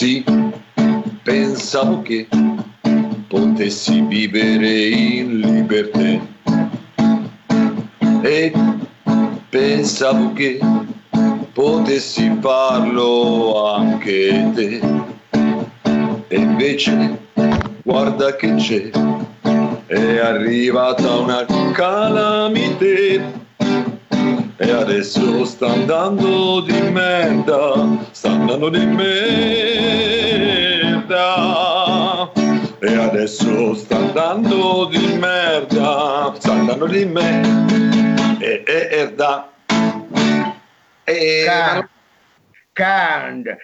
Sì, pensavo che potessi vivere in libertà e pensavo che potessi farlo anche te. E invece guarda che c'è, è arrivata una calamite. E adesso sta andando di merda, sta andando di merda. E adesso sta andando di merda, sta andando di merda. E erda. E... Can, Cand,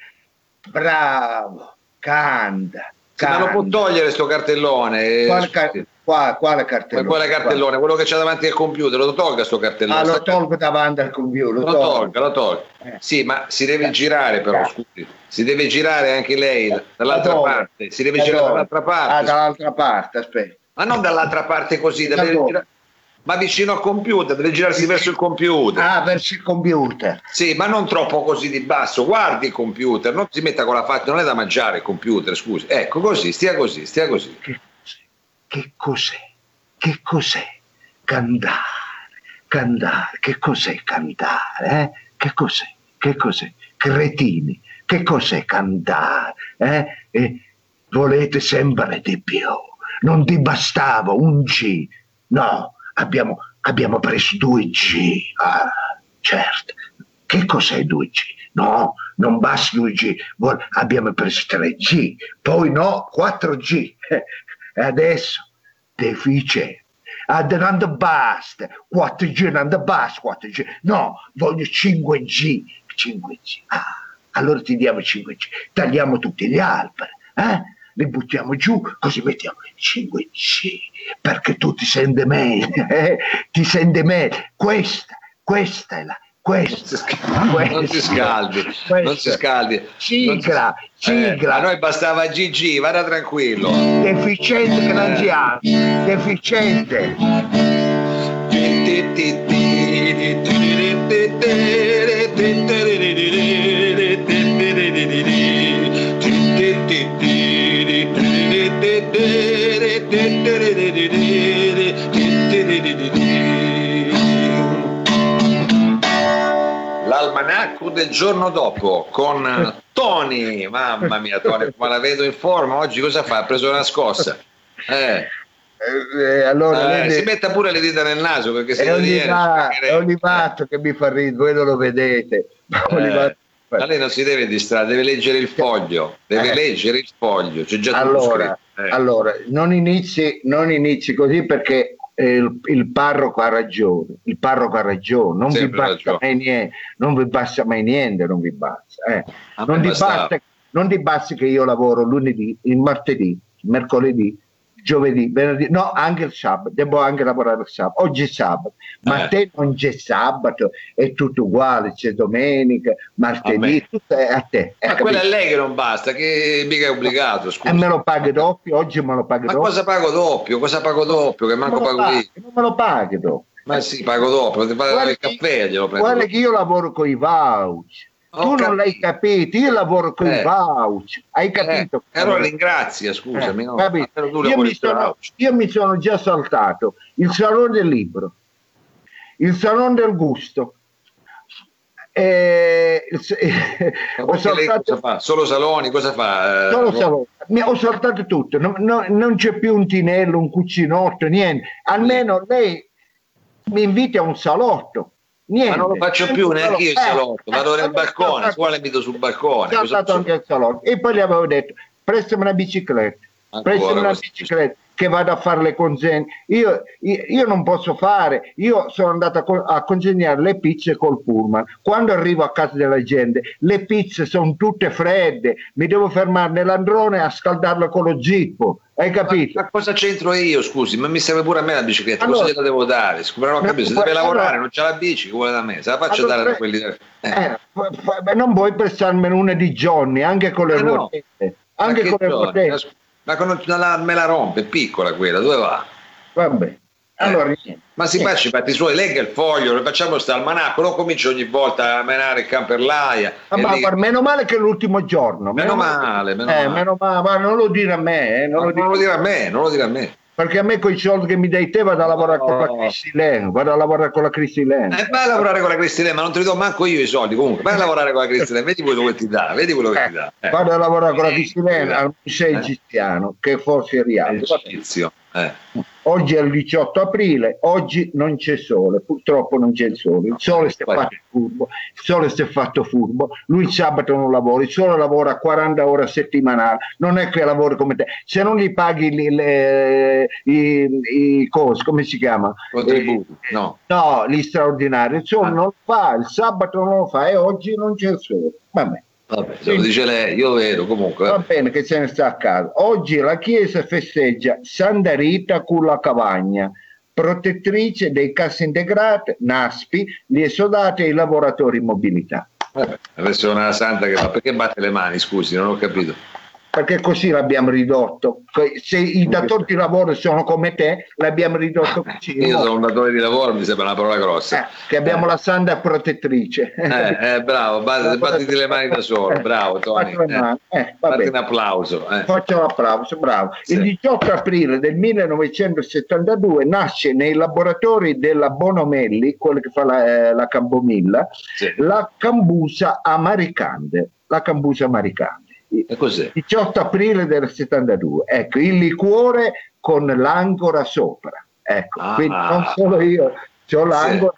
bravo. Sì, ma lo può togliere sto cartellone. Quale, car- qua, quale cartellone? Quale cartellone? Quello che c'è davanti al computer, lo tolga sto cartellone. Ah, lo tolgo davanti al computer. Lo, Lo, tolga, lo tolga. Eh. Sì, ma si deve girare però, scusi. Si deve girare anche lei dall'altra Da parte. Si deve Da girare dove? dall'altra Ah, parte. dall'altra parte, aspetta. Ma non dall'altra parte così, Da girare- ma vicino al computer, deve girarsi verso il computer. Ah, verso il computer. Sì, ma non troppo così di basso. Guardi il computer, non si metta con la faccia, non è da mangiare il computer, scusi. Ecco, così, stia così, stia così. Che cos'è? Che cos'è? Cantare, cantare, che cos'è cantare? Eh? Che cos'è? Che cos'è? Cretini, che cos'è cantare? Eh? E volete sempre di più. Non ti bastava un G. No, abbiamo, abbiamo preso due G. Ah, certo. Che cos'è 2G? No, non basta 2G, Vuol- abbiamo preso 3G, poi no, 4G. E adesso non ti basta, 4G non basta, 4G. No, voglio 5G. 5G. Ah, allora ti diamo 5G. Tagliamo tutti gli alberi, eh? li buttiamo giù, così mettiamo 5G, perché tu ti senti meglio, eh? ti senti meglio. Questa, questa è la... Questa, Non si scaldi, non si scaldi. Sigla, Eh, sigla. a noi bastava GG, vada tranquillo. deficiente che non si ha, deficiente. L'almanacco del giorno dopo con Tony, mamma mia Tony, ma la vedo in forma oggi cosa fa? Ha preso una scossa. Eh, Eh, eh, allora, eh, si metta pure le dita nel naso perché se lo ci è Olivato che mi fa ridere, voi non lo vedete. Ma Olivato- Ma lei non si deve distrarre, deve leggere il foglio, deve Eh. leggere il foglio, c'è già allora. Eh. allora, non inizi, non inizi così perché eh, il, il parroco ha ragione, il parroco ha ragione, non vi basta ragione. mai niente, non vi basta mai niente, non vi basta. eh. Non ti, basta, non ti basta che io lavoro lunedì, il martedì, mercoledì, giovedì, venerdì, no, anche il sabato, devo anche lavorare il sabato. Oggi è sabato, ma Eh. a te non c'è sabato, è tutto uguale, c'è domenica, martedì, tutto è a te. Ma hai quella è capito? lei che non basta, che mica è obbligato, scusa. E me lo paghi doppio, oggi me lo paghi Ma doppio. cosa pago doppio? Cosa pago doppio? Che manco pago paghi, Non me lo paghi dopo. Ma sì, pago dopo, ti pago Guarda il caffè glielo prendo. Guarda che io lavoro con i voucher. Tu non capito. l'hai capito, io lavoro con Eh. i voucher. Hai capito? Eh, allora ringrazia, scusami. Eh, no? Io, mi sono, io mi sono già saltato il salone del libro, il salone del gusto. eh, ho saltato fa? Solo saloni, cosa fa? Eh, solo no? salone. Mi- ho saltato tutto, non, non- non c'è più un tinello, un cucinotto, niente. Almeno lei mi invita a un salotto. Niente. Ma non lo faccio più neanche io il Eh, salotto, vado eh, nel balcone, su quale invito sul balcone? Saltato posso anche il salotto. E poi gli avevo detto, prestami una bicicletta. Ancora Prestami una bicicletta che vado a fare le consegne. Io, io, io non posso fare, io sono andato a, co- a consegnare le pizze col pullman. Quando arrivo a casa della gente, le pizze sono tutte fredde, mi devo fermare nell'androne a scaldarle con lo zippo. Hai Ma, capito? ma cosa c'entro io, scusi? Ma mi serve pure a me la bicicletta, Allora- cosa gliela devo dare? Scusi, non ho Ma- capito, se ma- deve lavorare, allora- non c'ha la bici, che vuole da me? Se la faccio Allora, dare da quelli... Eh. Eh, ma non vuoi prestarmene una di Johnny, anche con le Eh, no. ruotette. Ma Anche che con le giorni? Ma con- la- me la rompe, è piccola quella, dove va? Vabbè. Allora, niente. Ma si faccia i fatti suoi, legga il foglio, lo facciamo sta almanacco, non comincia ogni volta a menare il camperlaia. Ah, ma lì- meno male che è l'ultimo giorno. Meno male, meno eh, male. meno male, ma non lo dire a me, eh, non Ma lo dire- non lo dire a me, non lo dire a me. Perché a me con i soldi che mi dai te vado a lavorare con la No. Cristi Lane, vado a lavorare con la Cristi Lane. Eh, vai a lavorare con la Cristina, ma non te li do manco io i soldi. Comunque, vai a lavorare con la Cristina, vedi quello che ti dà, vedi quello che ti dà. Eh. Vado a lavorare con la Eh, Cristi Lane al museo eh. egiziano, che forse è rialto. Esercizio. Eh. Oggi è il 18 aprile, oggi non c'è sole, purtroppo non c'è il sole, il sole si è fatto furbo, il sole si è fatto furbo, lui il sabato non lavora, il sole lavora 40 ore settimanali, non è che lavora come te, se non gli paghi li- le- i, i cosi, come si chiama? Contributi, Eh, no. No, gli straordinari, il sole Ah. non lo fa, il sabato non lo fa e oggi non c'è il sole. Vabbè. Vabbè, se lo dice lei, io vedo comunque. Va bene che se ne sta a casa. Oggi la Chiesa festeggia Santa Rita con la Cavagna, protettrice dei cassi integrate, NASPI, gli esodati e i lavoratori in mobilità. Vabbè, Adesso è una santa che fa perché batte le mani, scusi, non ho capito. Perché così l'abbiamo ridotto. Se i datori di lavoro sono come te, l'abbiamo ridotto così. Io sono un datore di lavoro, mi sembra una parola grossa. Eh, che abbiamo la santa protettrice. Eh, eh, bravo, battiti, battiti le mani da solo, bravo Tony. Le Eh. Eh, fatti un applauso. eh. Faccio l'applauso, bravo. Sì. Il 18 aprile del 1972 nasce nei laboratori della Bonomelli, quello che fa la, eh, la Cambomilla, Sì. la cambusa amaricande. La cambusa amaricande. E cos'è? 18 aprile del 72. Ecco, il liquore con l'angora sopra. Ecco, Ah. quindi non solo io, ho l'angora,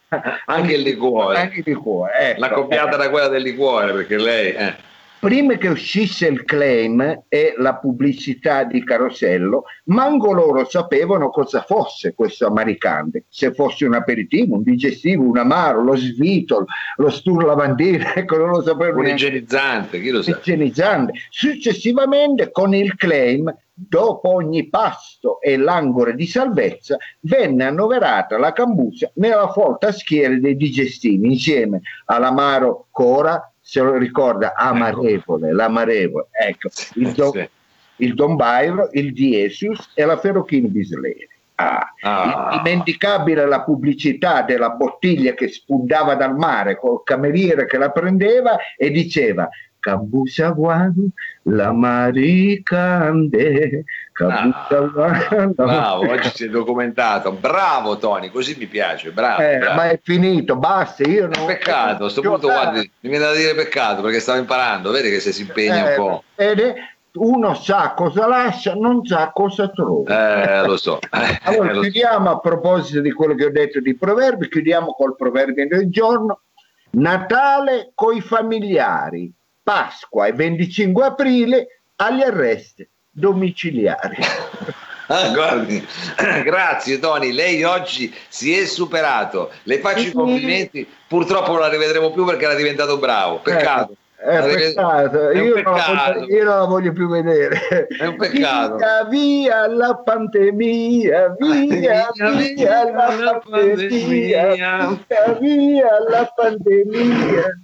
Anche il liquore. Anche il liquore. Ecco, La copiata da quella del liquore, perché lei... eh. Prima che uscisse il claim e la pubblicità di Carosello, manco loro sapevano cosa fosse questo amaricante, se fosse un aperitivo, un digestivo, un amaro, lo svitol, lo stur lavandino, ecco, non lo sapevano Un neanche. igienizzante, chi lo sa? igienizzante. Successivamente, con il claim, dopo ogni pasto e l'angolo di salvezza, venne annoverata la cambusa nella folta schiera dei digestivi, insieme all'amaro Cora, se lo ricorda, amarevole, l'amarevole, ecco, il, Don, Sì. il Don Bairo, il Diesius e la Ferrochini Bisleri. Ah, Ah. indimenticabile la pubblicità della bottiglia che spuntava dal mare col cameriere che la prendeva e diceva Cambusa Guan, la maricande, Ah, Bravo, maricande." oggi si è documentato. Bravo Tony, così mi piace, bravo. Eh, bravo. ma è finito, basta, io non... Peccato, a sto Io- punto guardi, mi viene da dire peccato perché stavo imparando, vedi che se si impegna un Eh, po'. ed è- uno sa cosa lascia, non sa cosa trova. Eh, lo so. Eh, Allora, lo so. chiudiamo a proposito di quello che ho detto di proverbi, chiudiamo col proverbio del giorno. Natale coi familiari, Pasqua e 25 aprile agli arresti domiciliari. Ah, guardi, grazie Tony, lei oggi si è superato, le faccio i complimenti, purtroppo non la rivedremo più perché era diventato bravo, peccato. Eh, è peccato, è io, non la peccato. voglio, io non la voglio più vedere. È un peccato. Via, via la pandemia, via, Via, via, via la la pandemia, pandemia. via, via la pandemia.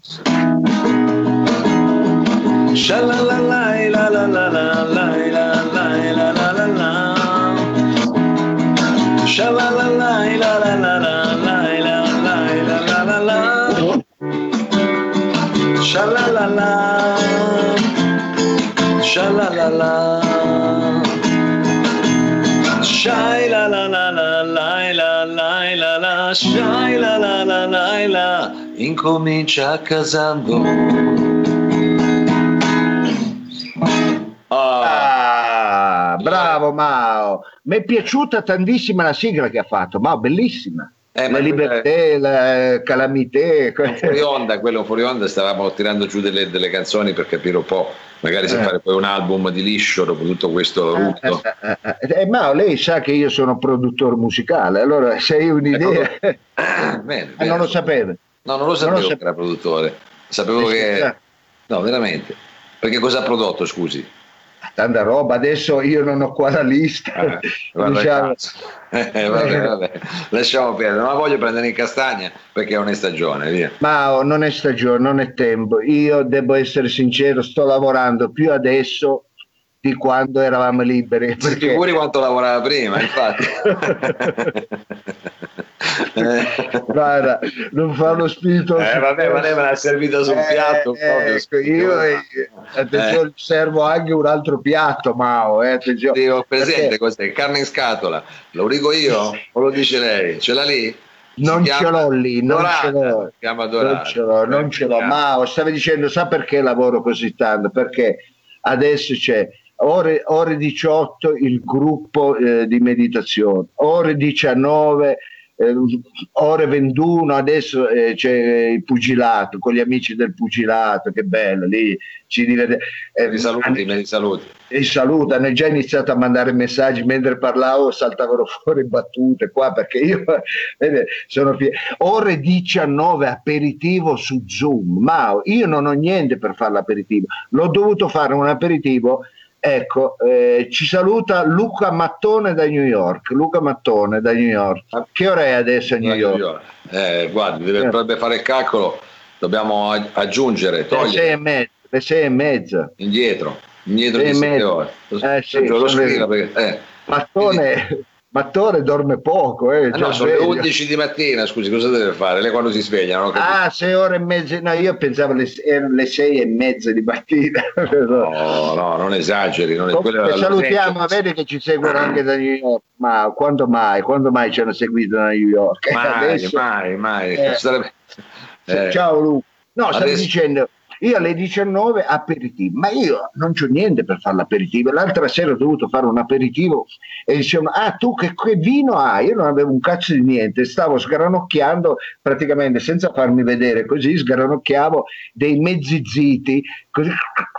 Shalalalai, la la la la la la la la la la la. Shalalalai, la la la la la la la la la la la. Shalalala. Shalalala. Shai la la la la la la la la la Shai la la la la la Incomincia casando Ah, bravo Mao. Mi è piaciuta tantissimo la sigla che ha fatto, Mao, bellissima. Eh, ma la libertà, la calamità. fuori onda, quello fuori onda stavamo tirando giù delle, delle canzoni per capire un po', magari se Eh. fare poi un album di liscio dopo tutto questo rutto. Eh, eh, eh, eh, Mao, lei sa che io sono produttore musicale, allora se hai un'idea... Ecco. Bene, Eh, bene. non lo sapevo. No, non lo sapevo sapevo. che era produttore. Sapevo Eh, che... eh. No, veramente. Perché cosa ha prodotto, scusi? Tanta roba, adesso io non ho qua la lista. Eh, guarda Diciamo-. Eh, vabbè, vabbè. Lasciamo perdere, non la voglio prendere in castagna perché non è stagione, via. Mao, non è stagione, non è tempo. Io devo essere sincero, sto lavorando più adesso di quando eravamo liberi. Si figuri quanto lavorava prima, infatti. Guarda, non fa lo spirito. Eh, vabbè, ma lei me l'ha servito sul Eh, piatto. proprio, ecco, io eh, attenzione, servo anche un altro piatto, Mao. Eh, attenzione. Ho presente Perché cos'è? Carne in scatola. Lo dico io o lo dice lei? Ce l'ha lì? Non ce l'ho lì, non Dorata, ce l'ho. Non ce l'ho, non ce l'ho. Mao, stavi dicendo, sa perché lavoro così tanto? Perché adesso c'è ore, ore 18 il gruppo eh, di meditazione, ore 19 eh, ore 21 adesso eh, c'è il pugilato con gli amici del pugilato che bello lì ci diverte eh, Mi saluti, mi saluti. e saluta, hanno già iniziato a mandare messaggi mentre parlavo saltavano fuori battute qua perché io vede, sono pie- ore 19 aperitivo su Zoom ma io non ho niente per fare l'aperitivo l'ho dovuto fare un aperitivo ecco eh, ci saluta Luca Mattone da New York Luca Mattone da New York che ora è adesso a New York? Eh, guardi, Eh. dovrebbe fare il calcolo, dobbiamo ag- aggiungere, le sei e mezza le sei e mezza indietro, indietro Sei di sette ore. Eh, sì, lo scriva perché, eh. Mattone, Mattone dorme poco eh, Ah, no, sono le sveglio. 11 di mattina, scusi, cosa deve fare? Lei quando si sveglia? Capito. Ah, sei ore e mezza. No, io pensavo le, erano le sei e mezza di mattina. No, no, non esageri. Non è, salutiamo, vedi che ci seguono anche da New York. Ma quando mai? Quando mai ci hanno seguito da New York? Mai, Adesso- mai, mai. Eh. Sarebbe- eh, Ciao Luca. No, stavo Adesso- dicendo, io alle 19 aperitivo, ma io non c'ho niente per fare l'aperitivo. L'altra sera ho dovuto fare un aperitivo e dicevano, ah tu che, che vino hai? Io non avevo un cazzo di niente, stavo sgranocchiando praticamente senza farmi vedere così, sgranocchiavo dei mezzi ziti, così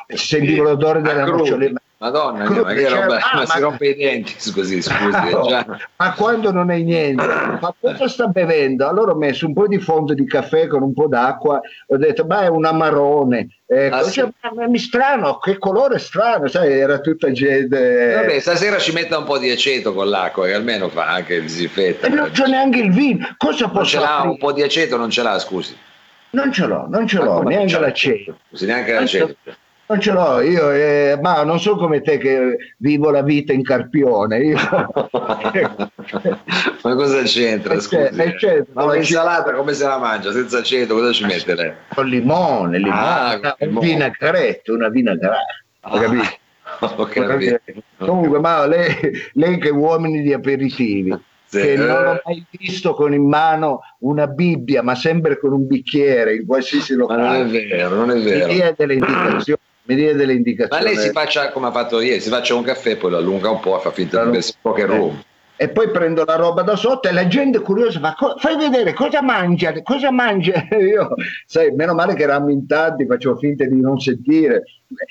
sentivo l'odore della nocciole. Madonna mia, ma che roba, ah, ma ma- si rompe i denti, scusi, scusi. No, già- ma quando non hai niente, ma cosa sta bevendo? Allora ho messo un po' di fondo di caffè con un po' d'acqua, ho detto, ma è un amarone. Ecco, Ah, sì. cioè, ma mi strano, che colore strano, sai, era tutta gente. Vabbè, stasera ci metta un po' di aceto con l'acqua, che almeno fa anche il disinfetta. E non c'è neanche il vino, cosa Non posso ce l'ha aprire? un po' di aceto, non ce l'ha, scusi. Non ce l'ho, non ce l'ho, neanche l'aceto. Scusi, neanche l'aceto. Non ce l'ho io, eh, ma non so come te che vivo la vita in carpione. Io... Ma cosa c'entra? Eh, Scusi. eh, certo, Ma l'insalata come se la mangia? Senza aceto, cosa ci mette lei? con limone, limone, Ah, con un limone. vinagretto, una vinagretto. Ho capito? Ah, ho capito. Comunque, ma lei, lei che uomini di aperitivi, che non ho mai visto con in mano una Bibbia, ma sempre con un bicchiere in qualsiasi Ma non è locale. vero, non è Mi vero. dia delle indicazioni. Mi dia delle Ma indicazioni. lei si faccia come ha fatto ieri, si faccia un caffè, poi lo allunga un po' e fa finta di bersi poker room. E poi prendo la roba da sotto e la gente curiosa fa: "Co- fai vedere cosa mangia, cosa mangia. Io, sai, meno male che eravamo in tanti, facevo finta di non sentire.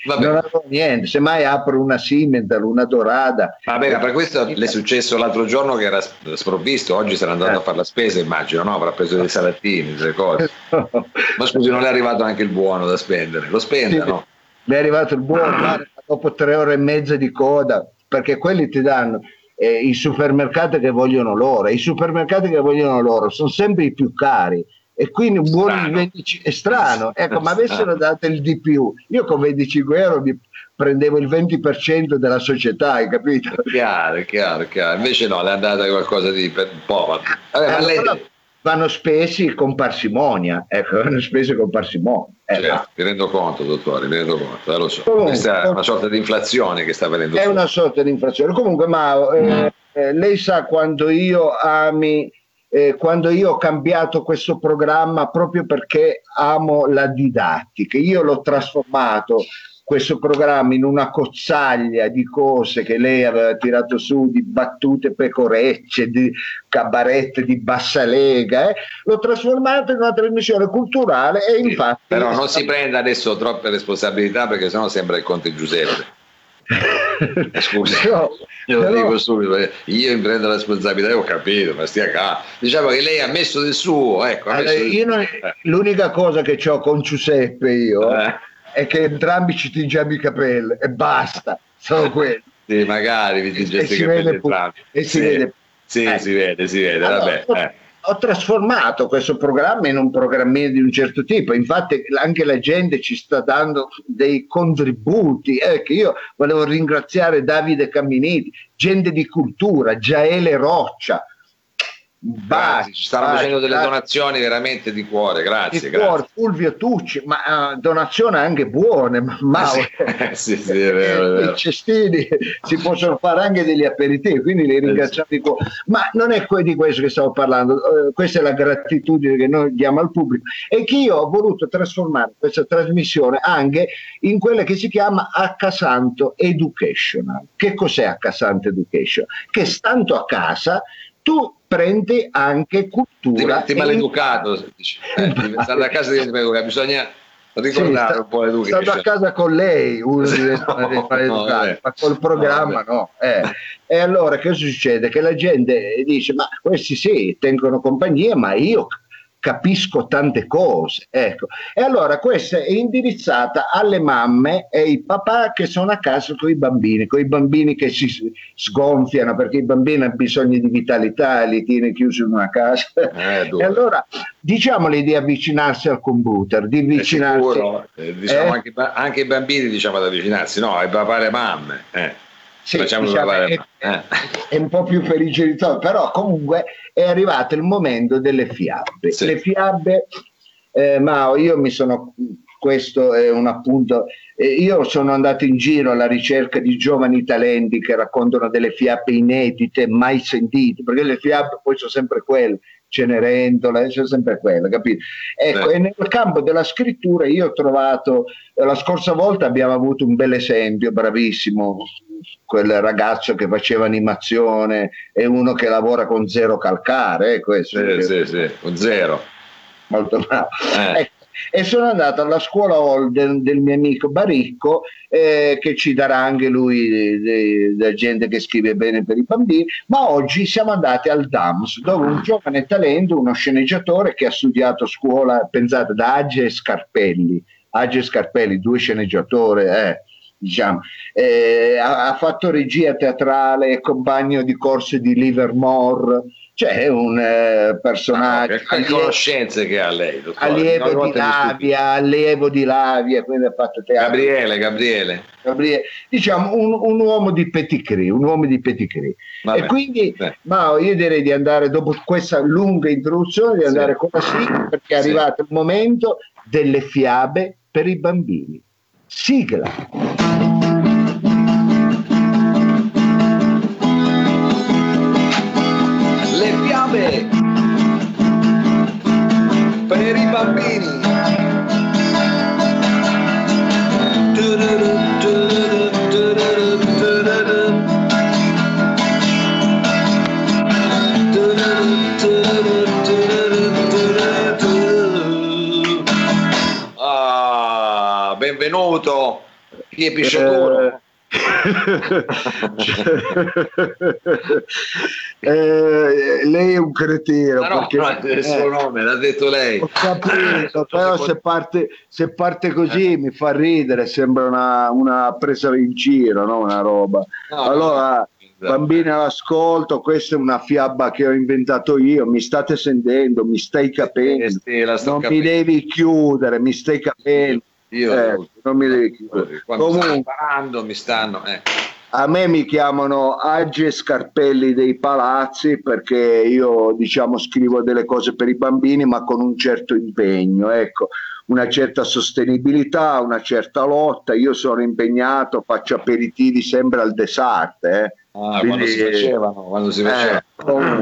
Vabbè. Non avevo niente, semmai apro una Simmental, una dorata. Va bene, per questo le è successo l'altro giorno che era sprovvisto, oggi sarà andato Eh. a fare la spesa, immagino, no? Avrà preso dei salatini, delle cose. Ma scusi, non è arrivato anche il buono da spendere? Lo spenda, Sì. Mi è arrivato il buono guarda, dopo tre ore e mezza di coda, perché quelli ti danno eh, i supermercati che vogliono loro. I supermercati che vogliono loro sono sempre i più cari. E quindi un buon Strano. 25 è strano, ecco, ma avessero dato il di più, io con 25 euro mi prendevo il 20% della società, hai capito? Chiaro, chiaro, chiaro. Invece no, le è andata qualcosa di un po'. Vabbè, Vabbè, ma lei, Allora, vanno spesi con parsimonia, ecco, vanno spesi con parsimonia. Eh, Certo, mi rendo conto, dottore, mi rendo conto, eh, lo so. Comunque- Questa è una sorta di inflazione che sta venendo È fuori. una sorta di inflazione. Comunque, Mao, eh, eh, lei sa quando io ami, eh, quando io ho cambiato questo programma proprio perché amo la didattica. Io l'ho trasformato questo programma in una cozzaglia di cose che lei aveva tirato su, di battute pecorecce, di cabarette di bassa lega, eh, l'ho trasformato in una trasmissione culturale e Sì, infatti... Però non si prenda adesso troppe responsabilità perché sennò sembra il conte Giuseppe. Eh, Scusi, No, io lo però- dico subito, perché io mi prendo la responsabilità, io ho capito, ma stia calmo. Diciamo che lei ha messo del suo, ecco. Allora, messo del non- l'unica cosa che ho con Giuseppe io Eh, è che entrambi ci tingiamo i capelli e basta, solo quello. sì, magari vi E vede prende pu- entrambi. e si Sì, vede- Sì, Eh. si vede, si vede, Allora, vabbè. eh. ho trasformato questo programma in un programmino di un certo tipo, infatti anche la gente ci sta dando dei contributi, ecco io volevo ringraziare Davide Camminiti, gente di cultura, Giaele Roccia, Grazie, ci stanno baci, facendo delle donazioni veramente di cuore, grazie. Di grazie. Cuore, Fulvio Tucci, ma uh, donazioni anche buone, ma sì, sì, è vero, è vero. i cestini si possono fare anche degli aperitivi, quindi li ringraziamo di cuore. Ma non è di questo che stavo parlando, uh, questa è la gratitudine che noi diamo al pubblico e che io ho voluto trasformare questa trasmissione anche in quella che si chiama Accasanto Educational. Che cos'è Accasanto Education? Che stando a casa tu prendi anche cultura. Diventi maleducato, eh, stare a casa diventi maleducato, bisogna ricordare sì, un po' l'educazione. Stando a casa con lei uno diventa no, maleducato, no, ma col programma no. no eh. E allora che succede? Che la gente dice, ma questi sì, tengono compagnia, ma io capisco tante cose. Ecco. E allora questa è indirizzata alle mamme e ai papà che sono a casa con i bambini, con i bambini che si sgonfiano perché i bambini hanno bisogno di vitalità, li tiene chiusi in una casa. Eh, e allora diciamoli di avvicinarsi al computer, di avvicinarsi. Eh, diciamo eh? anche, anche, i bambini diciamo ad avvicinarsi, no, ai papà e alle mamme. Eh. Sì, diciamo, è, eh. è, un po' più per i genitori, però comunque è arrivato il momento delle fiabe. Sì. Le fiabe, eh, Mao, io mi sono, questo è un appunto, eh, io sono andato in giro alla ricerca di giovani talenti che raccontano delle fiabe inedite, mai sentite, perché le fiabe poi sono sempre quelle, Cenerentola, c'è sempre quella, capito? Ecco, eh. e nel campo della scrittura io ho trovato, la scorsa volta abbiamo avuto un bel esempio, bravissimo, quel ragazzo che faceva animazione e uno che lavora con zero calcare, eh, questo. Sì, sì, sì, con zero. Molto bravo. Eh. Ecco, e sono andato alla scuola hall del, mio amico Baricco eh, che ci darà anche lui della gente che scrive bene per i bambini. Ma oggi siamo andati al DAMS dove un giovane talento uno sceneggiatore che ha studiato scuola pensate da Age Scarpelli. Age Scarpelli due sceneggiatori eh, diciamo, eh, ha, ha, fatto regia teatrale compagno di corse di Livermore c'è un eh, personaggio ah, che allievo, conoscenze che ha lei dottore. allievo di Lavia allievo di Lavia quindi ha fatto teatro. Gabriele Gabriele, Gabriele. diciamo un, un, uomo di pedigree un uomo di pedigree e quindi ma io direi di andare dopo questa lunga introduzione di andare sì. con la sigla perché è arrivato il momento delle fiabe per i bambini. Sigla fiabe per i bambini. Ah, benvenuto, Piepi Sciaturo. Eh, eh, lei è un cretino no, perché, no, il suo nome l'ha detto lei ho capito però se parte, se parte così eh. mi fa ridere sembra una, una presa in giro no? una roba no, allora bambini all'ascolto questa è una fiaba che ho inventato io mi state sentendo mi stai capendo sì, sì, non capendo. mi devi chiudere mi stai capendo io eh, non mi. Quando Comunque, stanno mi stanno... Eh. A me mi chiamano Agi Scarpelli dei Palazzi perché io diciamo scrivo delle cose per i bambini ma con un certo impegno, ecco, una certa sostenibilità, una certa lotta. Io sono impegnato, faccio aperitivi sempre al dessert. Eh. Ah, Quindi, quando si facevano, quando si facevano.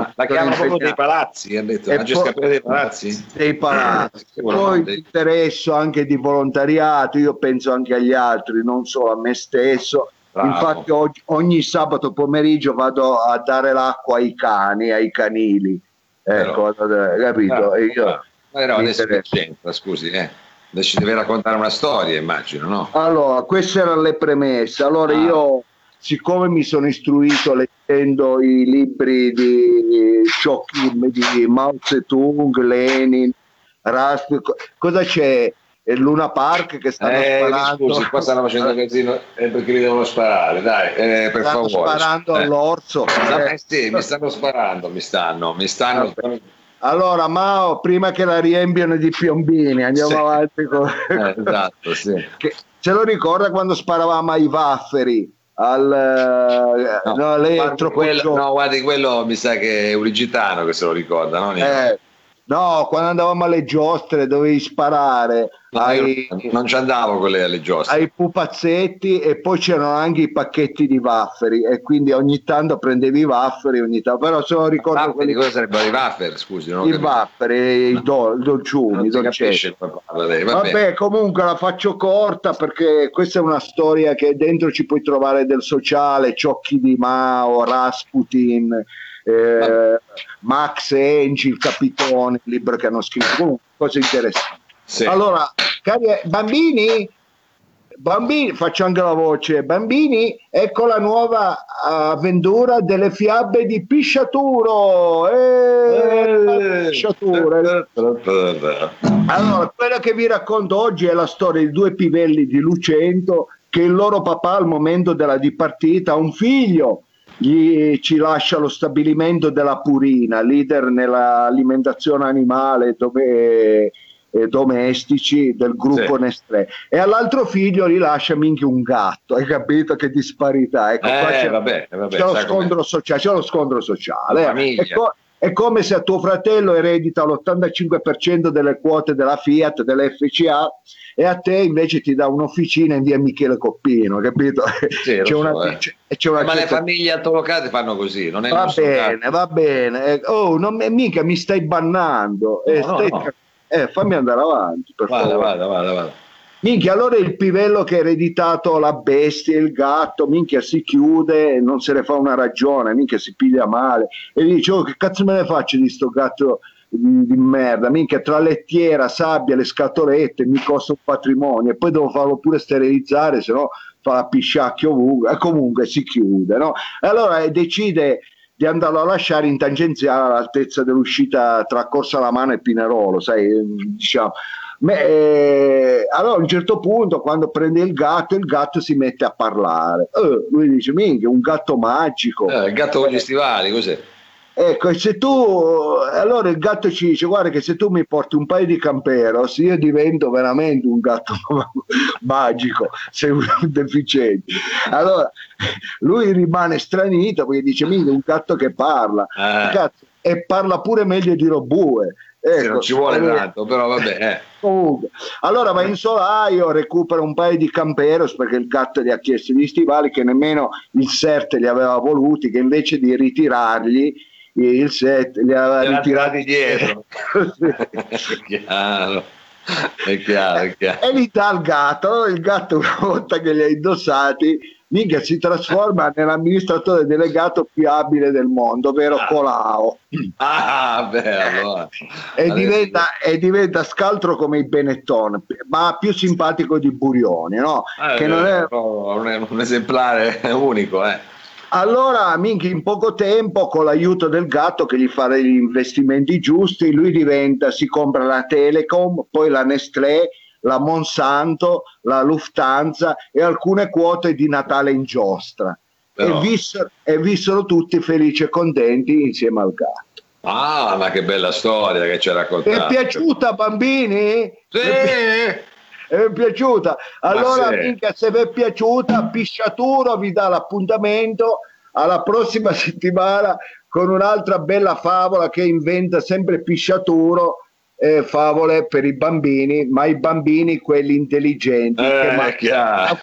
Eh, la chiamano proprio dei palazzi, ha detto, po- dei palazzi? Dei palazzi. Poi ti interesso anche di volontariato, io penso anche agli altri, non solo a me stesso. Bravo. Infatti oggi, ogni sabato pomeriggio vado a dare l'acqua ai cani, ai canili. Ecco, Però, capito? Eh, io, però adesso c'entra, scusi, eh. Adesso deve raccontare una storia, immagino, no? Allora, queste erano le premesse. Allora ah. io siccome mi sono istruito leggendo i libri di Chokim, di Mao Zedong, Lenin, Rasp, cosa c'è? Luna Park che stanno eh, sparando scusi, qua stanno facendo casino eh, perché li devono sparare dai eh, per stanno favore sparando eh. all'orso eh, sì, mi stanno sparando mi stanno mi stanno, Allora, Mao, prima che la riempiano di piombini, andiamo Sì. avanti con... Eh, esatto, sì. Che- se lo ricorda quando sparavamo ai wafferi? Al, No, no, lei è troppo quello, no, guardi, quello mi sa che è un gitano che se lo ricorda, no? Eh, no, quando andavamo alle giostre dovevi sparare No, ai, non ci andavo con le alle giostre. ai pupazzetti e poi c'erano anche i pacchetti di wafferi e quindi ogni tanto prendevi i wafferi, ogni tanto, però se non ricordo Ah, quelli cosa sarebbero i wafer? Scusi, non ho i wafferi, i, do, i dolciumi, dolcetti. capisce come parla lei, va bene. Vabbè, comunque la faccio corta perché questa è una storia che dentro ci puoi trovare del sociale, Ciocchi di Mao, Rasputin, eh, Max Engi, il Capitone, il libro che hanno scritto, comunque cose interessanti. Sì. Allora, cari bambini, bambini, faccio anche la voce, bambini, ecco la nuova avventura delle fiabe di Pisciaturo. Eh, Pisciaturo, eh. Allora, quella che vi racconto oggi è la storia di due pivelli di Lucento che il loro papà al momento della dipartita ha un figlio, gli ci lascia lo stabilimento della Purina, leader nell'alimentazione animale dove, eh, domestici del gruppo Sì. Nestlé e all'altro figlio gli lascia minchia un gatto, hai capito che disparità? Ecco, qua Eh, c'è- vabbè, vabbè, c'è lo scontro sociale, c'è lo scontro sociale. eh. È, co- è come se a tuo fratello eredita l'85% delle quote della Fiat, dell'FCA e a te invece ti dà un'officina in via Michele Coppino, capito? Sì, c'è so, una, eh. c'è- c'è una Ma le famiglie altolocate fanno così, non è Va bene, caso. va bene. Eh, Oh, non, mi- mica mi stai bannando. Eh, No, no, stai- no. eh, fammi andare avanti, per Vada, favore. vada, vada, vada. Minchia, allora il pivello che ha ereditato la bestia, il gatto, minchia si chiude, non se ne fa una ragione, minchia si piglia male e dice, oh che cazzo me ne faccio di sto gatto di, di merda, minchia tra lettiera, sabbia, le scatolette mi costa un patrimonio e poi devo farlo pure sterilizzare, se no fa la pisciacchio ovunque e comunque si chiude, no? E allora eh, decide di andarlo a lasciare in tangenziale all'altezza dell'uscita tra Corsa la Mano e Pinerolo, sai, eh, diciamo. Eh, allora a un certo punto quando prende il gatto il gatto si mette a parlare. Eh, lui dice minchia un gatto magico. Eh, il gatto con gli stivali, cos'è? ecco e se tu allora il gatto ci dice guarda che se tu mi porti un paio di camperos io divento veramente un gatto magico sei un deficiente. Allora lui rimane stranito perché dice minchia un gatto che parla. Eh. Cazzo, e parla pure meglio di Robue Ecco, non ci vuole allora- tanto, però vabbè. eh. Comunque, allora va in solaio, recupera un paio di camperos perché il gatto gli ha chiesto gli stivali che nemmeno il set li aveva voluti, che invece di ritirargli il set li aveva Li ritirati tirati dietro. è chiaro, è chiaro, è chiaro. e li dà al gatto. Il gatto, una volta che li ha indossati, minchia, si trasforma nell'amministratore delegato più abile del mondo, ovvero Ah. Colao. Ah, beh, allora. E diventa, e diventa scaltro come i Benetton, ma più simpatico di Burioni, no? Eh, che non è, non è un esemplare unico, eh. Allora, minchia, in poco tempo, con l'aiuto del gatto che gli fa gli investimenti giusti, lui diventa, si compra la Telecom, poi la Nestlé, la Monsanto, la Lufthansa e alcune quote di Natale in giostra. Però- E, vissero, e vissero tutti felici e contenti insieme al gatto. Ah, ma che bella storia che ci ha Vi è raccontato. piaciuta, bambini? Sì! Vi è piaciuta? Allora, sì. minchia, se vi è piaciuta, Pisciaturo vi dà l'appuntamento alla prossima settimana con un'altra bella favola che inventa sempre Pisciaturo. Eh, favole per i bambini, ma i bambini quelli intelligenti Eh, che mangiano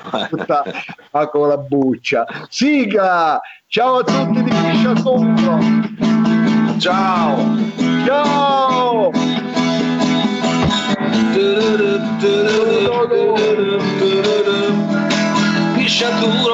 ma con la buccia. Sigla! Ciao a tutti di Pisciaturo! Ciao! Ciao! Pisciaturo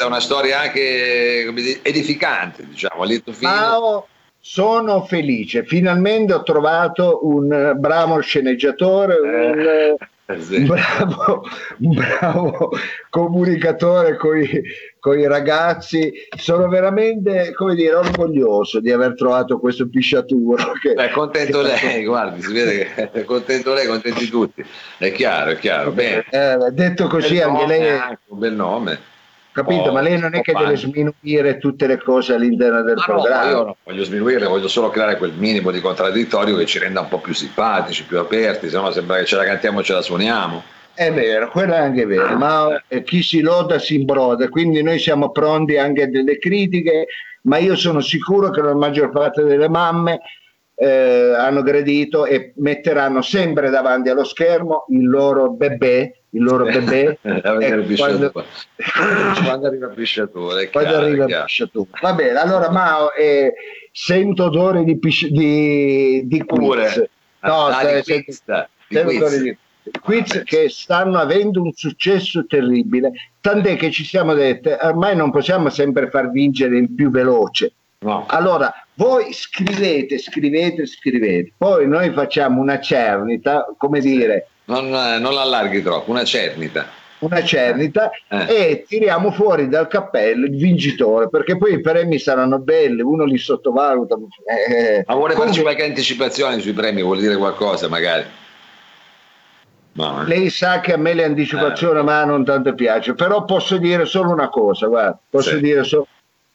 questa è una storia anche dire, edificante, diciamo, lieto fine. Mao, sono felice, finalmente ho trovato un bravo sceneggiatore, un, Eh, sì. un bravo, un bravo comunicatore con i ragazzi. Sono veramente, come dire, orgoglioso di aver trovato questo pisciaturo. Che, Beh, contento che- lei, guardi, si vede che è contento lei, contenti tutti. È chiaro, è chiaro. Bene. Eh, detto così, Bel anche nome lei, anche, un bel nome. Capito, Oh, ma lei non è che deve sminuire tutte le cose all'interno del Ma no, programma. io non voglio sminuirle, voglio solo creare quel minimo di contraddittorio che ci renda un po' più simpatici, più aperti, se no sembra che ce la cantiamo e ce la suoniamo. È vero, quello è anche vero, ma eh, chi si loda si imbroda, quindi noi siamo pronti anche a delle critiche, ma io sono sicuro che la maggior parte delle mamme eh, hanno gradito e metteranno sempre davanti allo schermo il loro bebè, il loro bebè, quando. Quando arriva il pisciatore, quando chiaro, arriva è il chiaro. pisciatore. Va bene, allora Mao, eh, sento odore di, pisci- di, di quiz. No, Ah, se- di se- quiz, di sento quiz. odore di quiz Ah, che stanno avendo un successo terribile, tant'è che ci siamo dette ormai non possiamo sempre far vincere il più veloce. No. Allora, voi scrivete, scrivete, scrivete, poi noi facciamo una cernita, come dire, Non, eh, non l'allarghi troppo, una cernita. una cernita Eh. e tiriamo fuori dal cappello il vincitore, perché poi i premi saranno belli, uno li sottovaluta. eh, Ma vuole comunque, farci qualche anticipazione sui premi? Vuol dire qualcosa magari? No, eh. Lei sa che a me le anticipazioni Eh. ma non tanto piace, però posso dire solo una cosa, guarda, posso, Sì. dire, so-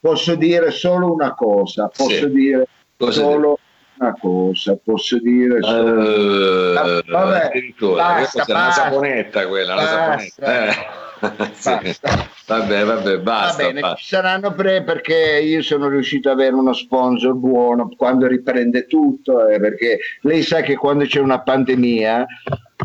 posso dire solo una cosa, posso Sì. dire Cosa solo una cosa, posso dire solo... Eh, vabbè, addirittura, basta, è una basta. saponetta quella, Basta. saponetta. Eh. Sì. Vabbè, vabbè, basta. Va bene, basta. ci saranno pre perché io sono riuscito ad avere uno sponsor buono quando riprende tutto, eh, perché lei sa che quando c'è una pandemia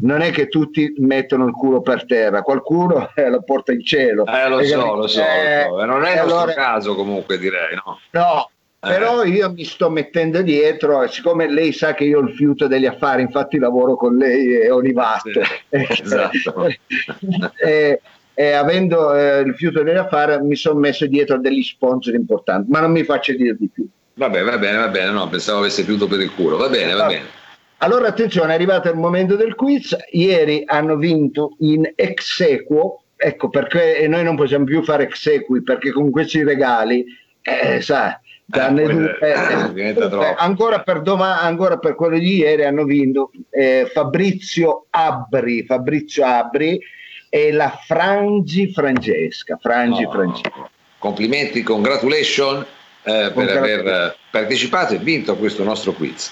non è che tutti mettono il culo per terra, qualcuno eh, lo porta in cielo. Eh, lo Hai so, lo so, Eh, lo so. Non è il nostro allora- caso comunque direi, no? No, Eh. però io mi sto mettendo dietro, e siccome lei sa che io ho il fiuto degli affari, infatti lavoro con lei e Olivato. Sì, esatto. e, e avendo eh, il fiuto degli affari mi sono messo dietro degli sponsor importanti, ma non mi faccio dire di più. Vabbè, va bene, va bene, no, pensavo avesse più per il culo. Va bene, va Va bene. Allora attenzione, è arrivato il momento del quiz, ieri hanno vinto in ex equo, ecco perché noi non possiamo più fare ex equi perché con questi regali, eh, sa, danne poi, due, eh, eh, eh, ancora, per doma- ancora per quello di ieri hanno vinto eh, Fabrizio Abri, Fabrizio Abri e la Frangi Francesca, Frangi No. Francesca. Complimenti, congratulations eh, per aver eh, partecipato e vinto a questo nostro quiz.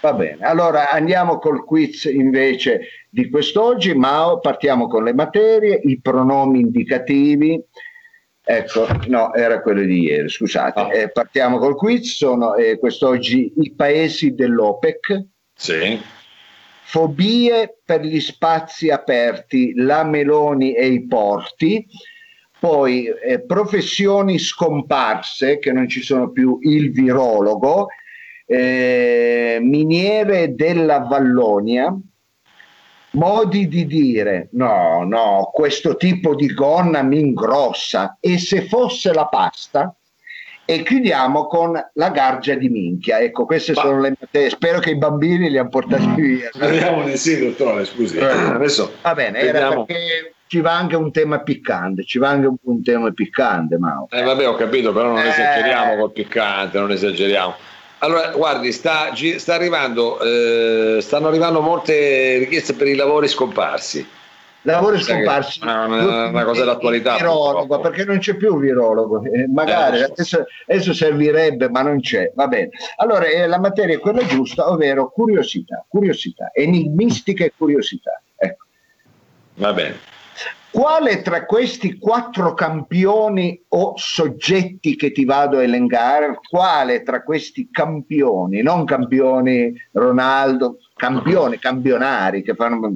Va bene, allora andiamo col quiz invece di quest'oggi, Mao, partiamo con le materie, i pronomi indicativi. Ecco, no, era quello di ieri, scusate. Ah. Eh, partiamo col quiz, sono eh, quest'oggi i paesi dell'OPEC, Sì. Fobie per gli spazi aperti, la Meloni e i porti, poi eh, professioni scomparse, che non ci sono più, il virologo, eh, miniere della Vallonia, modi di dire no, no, questo tipo di gonna mi ingrossa. E se fosse la pasta e chiudiamo con la gargia di minchia. Ecco, queste Ma- sono le materie. Spero che i bambini li hanno portati via. Speriamo di sì, dottore, scusi. Eh. Adesso Va bene, era perché ci va anche un tema piccante, ci va anche un, tema piccante, Mao. Eh, vabbè, ho capito, però non Eh. esageriamo col piccante, non esageriamo. Allora, guardi, sta, sta arrivando, eh, stanno arrivando molte richieste per i lavori scomparsi. Lavori Sai che scomparsi. è una- una cosa dell'attualità, virologo, perché non c'è più il virologo. Eh, magari Eh, so. adesso, adesso servirebbe, ma non c'è. Va bene. Allora, eh, la materia è quella giusta, ovvero curiosità, curiosità, enigmistiche curiosità. Ecco. Va bene. Quale tra questi quattro campioni o soggetti che ti vado a elencare, quale tra questi campioni, non campioni Ronaldo, campioni, campionari che fanno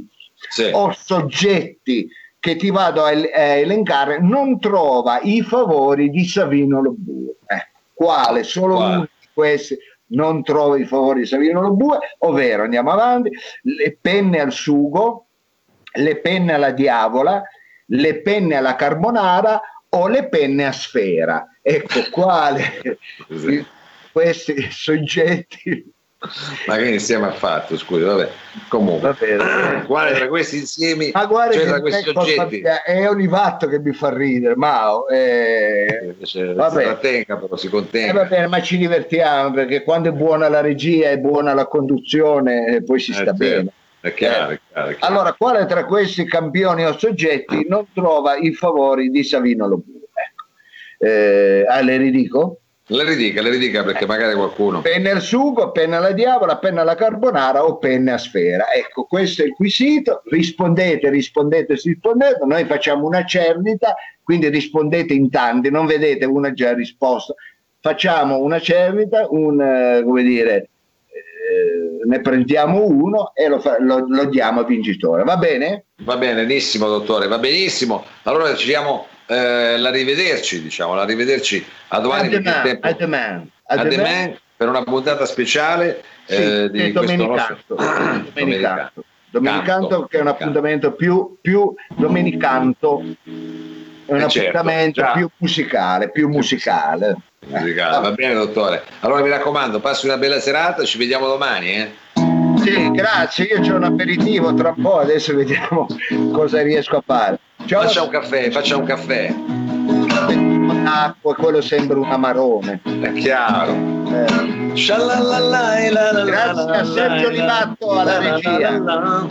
Sì. o soggetti che ti vado a, el- a elencare non trova i favori di Savino Lobue. Ecco, quale? Solo Quale? uno di questi non trova i favori di Savino Lobue, ovvero andiamo avanti, le penne al sugo, le penne alla diavola, le penne alla carbonara o le penne a sfera. Ecco, quale? Questi soggetti ma che insieme ha fatto? Scusi, vabbè. Comunque, Va bene. quale tra questi insiemi, Ma guarda cioè tra questi oggetti, è Olivatto che mi fa ridere, Mao. Eh, invece vabbè. si trattenga, però si eh, contenga. va bene, ma ci divertiamo perché quando è buona la regia, è buona la conduzione, eh, poi si Eh, sta certo. bene. È chiaro, è chiaro, è chiaro. Allora, quale tra questi campioni o soggetti non trova i favori di Savino Lobue? Ecco. Eh, ah, le ridico? Le ridica, le ridica perché magari qualcuno... Penne al sugo, penna alla diavola, penna alla carbonara o penne a sfera. Ecco, questo è il quesito. Rispondete, rispondete, rispondete. Noi facciamo una cernita, quindi rispondete in tanti, non vedete una già risposta. Facciamo una cernita, un, eh, come dire, eh, ne prendiamo uno e lo, fa- lo- lo diamo a vincitore. Va bene? Va bene, benissimo dottore, va benissimo. Allora ci diamo eh, l'arrivederci, diciamo, l'arrivederci a domani A demain, tempo- a demain, a demain. demain per una puntata speciale Sì, eh, di Domenicanto, nostro Domenicanto. Domenicanto Canto. che è un appuntamento più, più Domenicanto è un Eh, certo, appuntamento già. più musicale, più musicale. musicale. Va bene dottore. Allora mi raccomando, passi una bella serata, ci vediamo domani, eh? Sì, grazie, io ho un aperitivo tra un po', adesso vediamo cosa riesco a fare. C'ho Faccia un caffè, faccia un caffè. acqua, quello sembra un amarone. È chiaro. Eh, Scialallalai, la la la Grazie la a Sergio la Livatto alla la la regia. la la.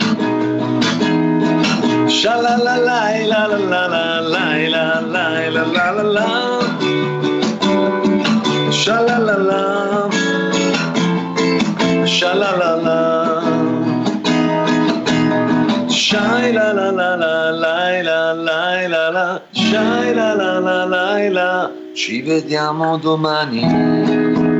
Scialallalai, la la la la la la Shai la la la la la la la la la. Shai la la la la la. Ci vediamo domani